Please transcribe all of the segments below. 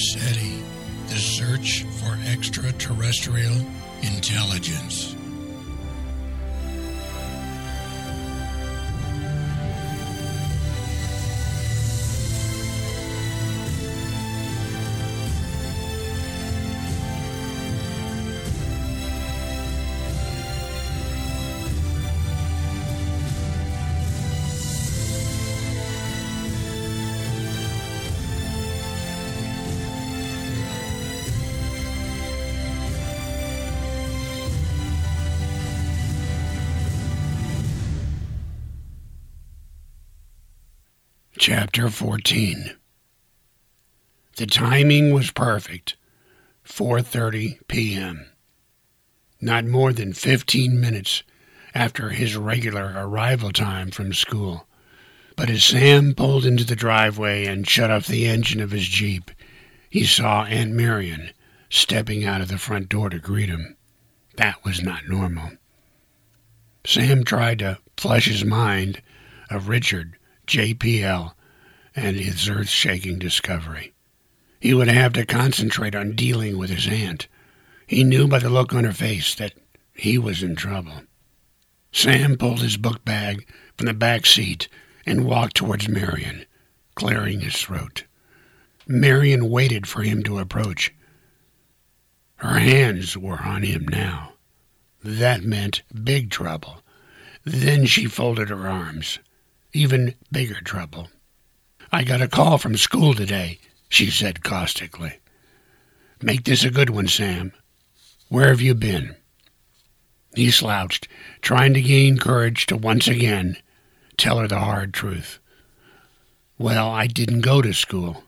SETI, the search for extraterrestrial intelligence. Chapter 14 The timing was perfect. 4:30 p.m. Not more than 15 minutes after his regular arrival time from school. But as Sam pulled into the driveway and shut off the engine of his Jeep, he saw Aunt Marion stepping out of the front door to greet him. That was not normal. Sam tried to flush his mind of Richard JPL, and his earth shaking discovery. He would have to concentrate on dealing with his aunt. He knew by the look on her face that he was in trouble. Sam pulled his book bag from the back seat and walked towards Marion, clearing his throat. Marion waited for him to approach. Her hands were on him now. That meant big trouble. Then she folded her arms even bigger trouble. I got a call from school today, she said caustically. Make this a good one, Sam. Where have you been? He slouched, trying to gain courage to once again tell her the hard truth. Well, I didn't go to school.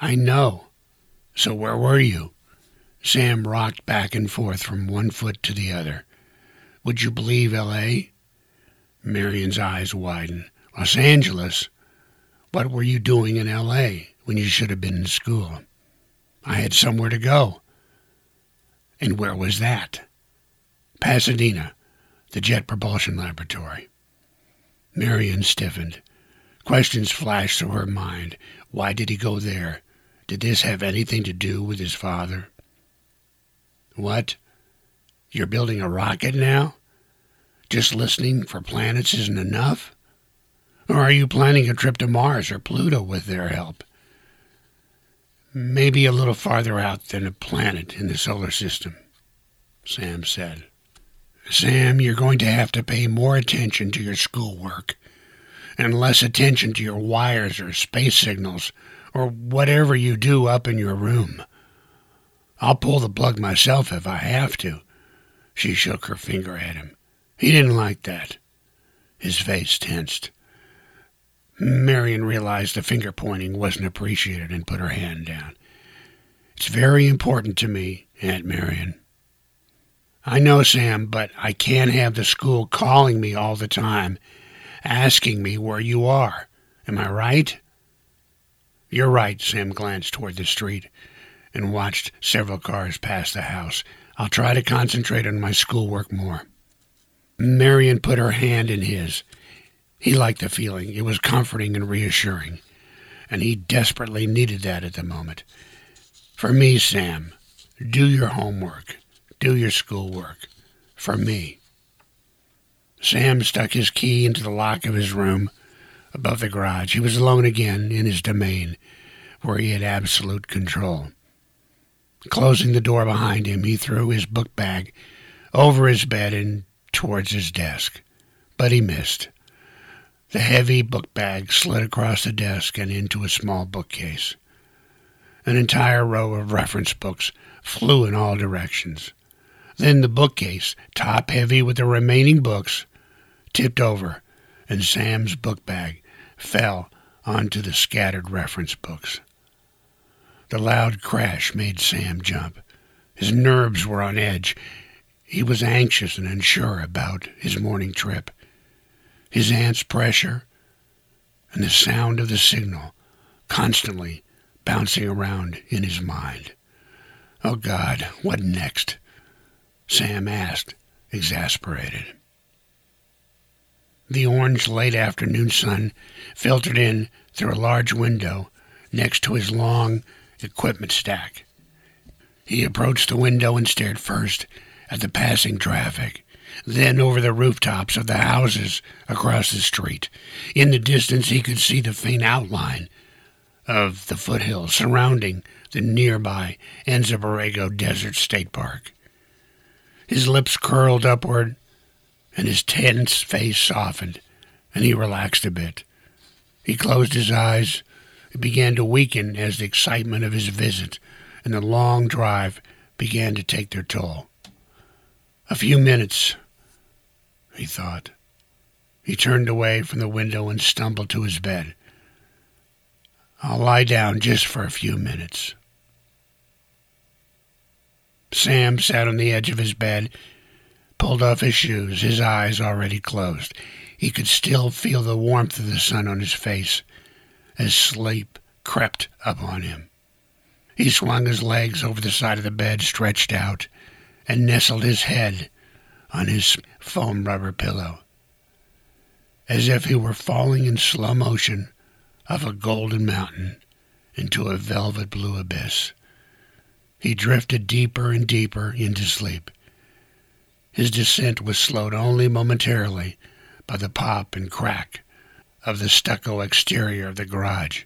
I know. So where were you? Sam rocked back and forth from one foot to the other. Would you believe L.A.? Marion's eyes widened. Los Angeles? What were you doing in L.A. when you should have been in school? I had somewhere to go. And where was that? Pasadena, the Jet Propulsion Laboratory. Marion stiffened. Questions flashed through her mind. Why did he go there? Did this have anything to do with his father? What? You're building a rocket now? Just listening for planets isn't enough? Or are you planning a trip to Mars or Pluto with their help? Maybe a little farther out than a planet in the solar system, Sam said. Sam, you're going to have to pay more attention to your schoolwork and less attention to your wires or space signals or whatever you do up in your room. I'll pull the plug myself if I have to. She shook her finger at him. He didn't like that. His face tensed. Marion realized the finger pointing wasn't appreciated and put her hand down. It's very important to me, Aunt Marion. I know, Sam, but I can't have the school calling me all the time, asking me where you are. Am I right? You're right, Sam glanced toward the street and watched several cars pass the house. I'll try to concentrate on my schoolwork more. Marion put her hand in his. He liked the feeling. It was comforting and reassuring, and he desperately needed that at the moment. For me, Sam, do your homework, do your schoolwork. For me. Sam stuck his key into the lock of his room above the garage. He was alone again in his domain, where he had absolute control. Closing the door behind him, he threw his book bag over his bed and towards his desk, but he missed. The heavy book bag slid across the desk and into a small bookcase. An entire row of reference books flew in all directions. Then the bookcase, top heavy with the remaining books, tipped over, and Sam's book bag fell onto the scattered reference books. The loud crash made Sam jump. His nerves were on edge. He was anxious and unsure about his morning trip. His aunt's pressure and the sound of the signal constantly bouncing around in his mind. Oh, God, what next? Sam asked, exasperated. The orange late afternoon sun filtered in through a large window next to his long equipment stack. He approached the window and stared first at the passing traffic, then over the rooftops of the houses across the street. In the distance, he could see the faint outline of the foothills surrounding the nearby Anza Borrego Desert State Park. His lips curled upward, and his tense face softened, and he relaxed a bit. He closed his eyes. It began to weaken as the excitement of his visit and the long drive began to take their toll. A few minutes, he thought. He turned away from the window and stumbled to his bed. I'll lie down just for a few minutes. Sam sat on the edge of his bed, pulled off his shoes, his eyes already closed. He could still feel the warmth of the sun on his face as sleep crept upon him. He swung his legs over the side of the bed, stretched out, and nestled his head on his foam rubber pillow, as if he were falling in slow motion off a golden mountain into a velvet blue abyss. He drifted deeper and deeper into sleep. His descent was slowed only momentarily by the pop and crack of the stucco exterior of the garage,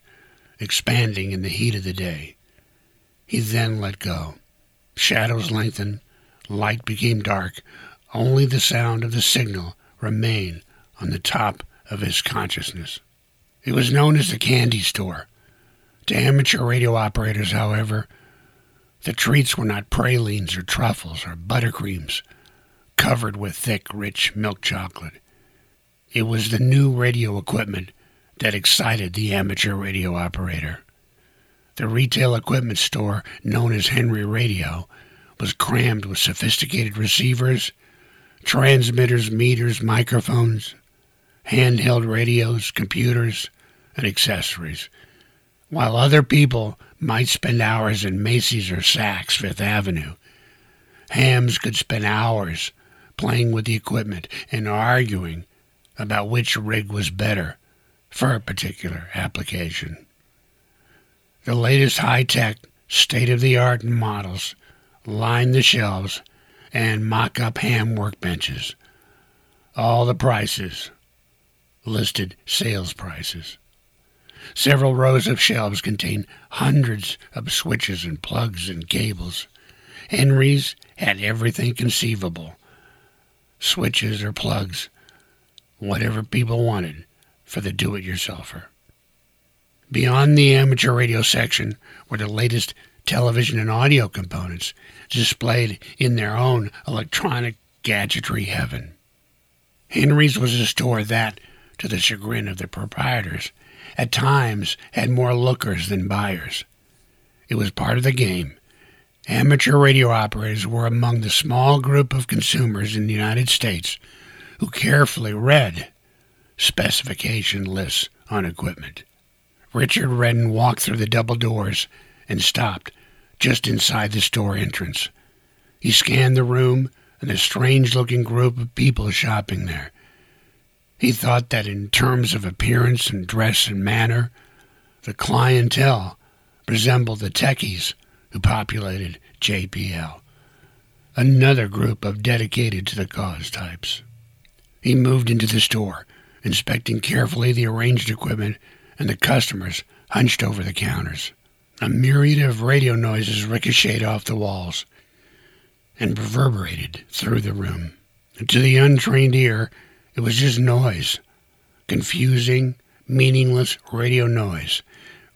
expanding in the heat of the day. He then let go. Shadows lengthened, light became dark, only the sound of the signal remained on the top of his consciousness. It was known as the candy store. To amateur radio operators, however, the treats were not pralines or truffles or buttercreams covered with thick, rich milk chocolate. It was the new radio equipment that excited the amateur radio operator. The retail equipment store, known as Henry Radio, was crammed with sophisticated receivers, transmitters, meters, microphones, handheld radios, computers, and accessories. While other people might spend hours in Macy's or Saks Fifth Avenue, hams could spend hours playing with the equipment and arguing about which rig was better for a particular application. The latest high tech, state of the art models lined the shelves and mock up ham workbenches. All the prices listed sales prices. Several rows of shelves contained hundreds of switches and plugs and cables. Henry's had everything conceivable switches or plugs, whatever people wanted for the do it yourselfer. Beyond the amateur radio section were the latest television and audio components displayed in their own electronic gadgetry heaven. Henry's was a store that, to the chagrin of the proprietors, at times had more lookers than buyers. It was part of the game. Amateur radio operators were among the small group of consumers in the United States who carefully read specification lists on equipment. Richard Redden walked through the double doors and stopped just inside the store entrance. He scanned the room and the strange looking group of people shopping there. He thought that in terms of appearance and dress and manner, the clientele resembled the techies who populated JPL, another group of dedicated to the cause types. He moved into the store, inspecting carefully the arranged equipment and the customers hunched over the counters. A myriad of radio noises ricocheted off the walls and reverberated through the room. And to the untrained ear, it was just noise. Confusing, meaningless radio noise.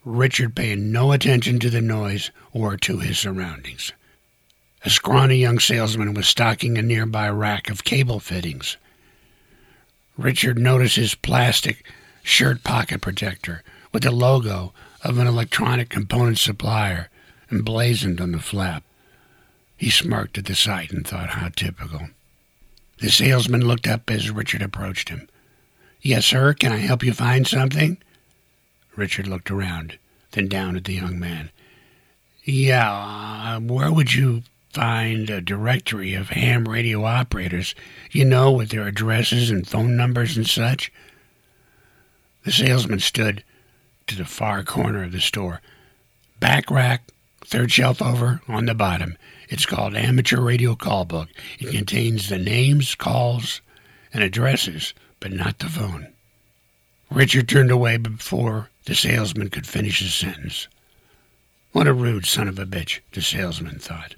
Richard paying no attention to the noise or to his surroundings. A scrawny young salesman was stocking a nearby rack of cable fittings. Richard noticed his plastic shirt pocket protector with the logo of an electronic component supplier emblazoned on the flap. He smirked at the sight and thought how typical. The salesman looked up as Richard approached him. Yes, sir, can I help you find something? Richard looked around, then down at the young man. Yeah, uh, where would you find a directory of ham radio operators, you know, with their addresses and phone numbers and such? The salesman stood to the far corner of the store. Back rack, Third shelf over on the bottom. It's called Amateur Radio Call Book. It contains the names, calls, and addresses, but not the phone. Richard turned away before the salesman could finish his sentence. What a rude son of a bitch, the salesman thought.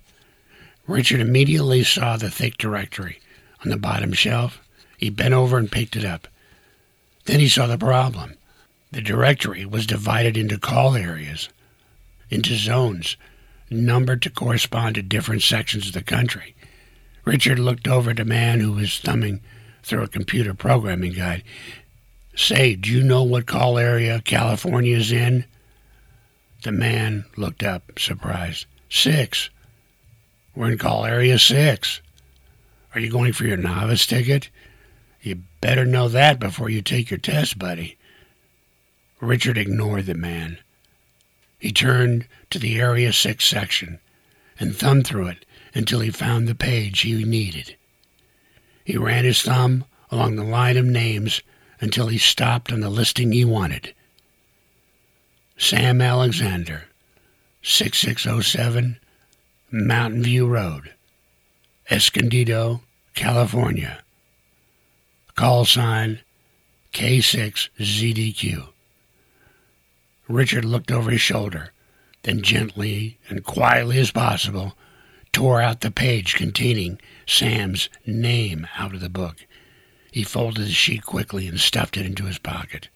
Richard immediately saw the thick directory on the bottom shelf. He bent over and picked it up. Then he saw the problem. The directory was divided into call areas, into zones, numbered to correspond to different sections of the country. Richard looked over at a man who was thumbing through a computer programming guide. Say, do you know what call area California is in? The man looked up, surprised. Six. We're in call area six. Are you going for your novice ticket? You better know that before you take your test, buddy. Richard ignored the man. He turned to the Area 6 section and thumbed through it until he found the page he needed. He ran his thumb along the line of names until he stopped on the listing he wanted. Sam Alexander, 6607 Mountain View Road, Escondido, California. Call sign K6ZDQ. Richard looked over his shoulder, then gently and quietly as possible tore out the page containing Sam's name out of the book. He folded the sheet quickly and stuffed it into his pocket.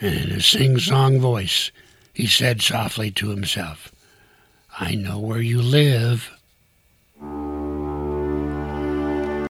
And in a sing-song voice, he said softly to himself, I know where you live.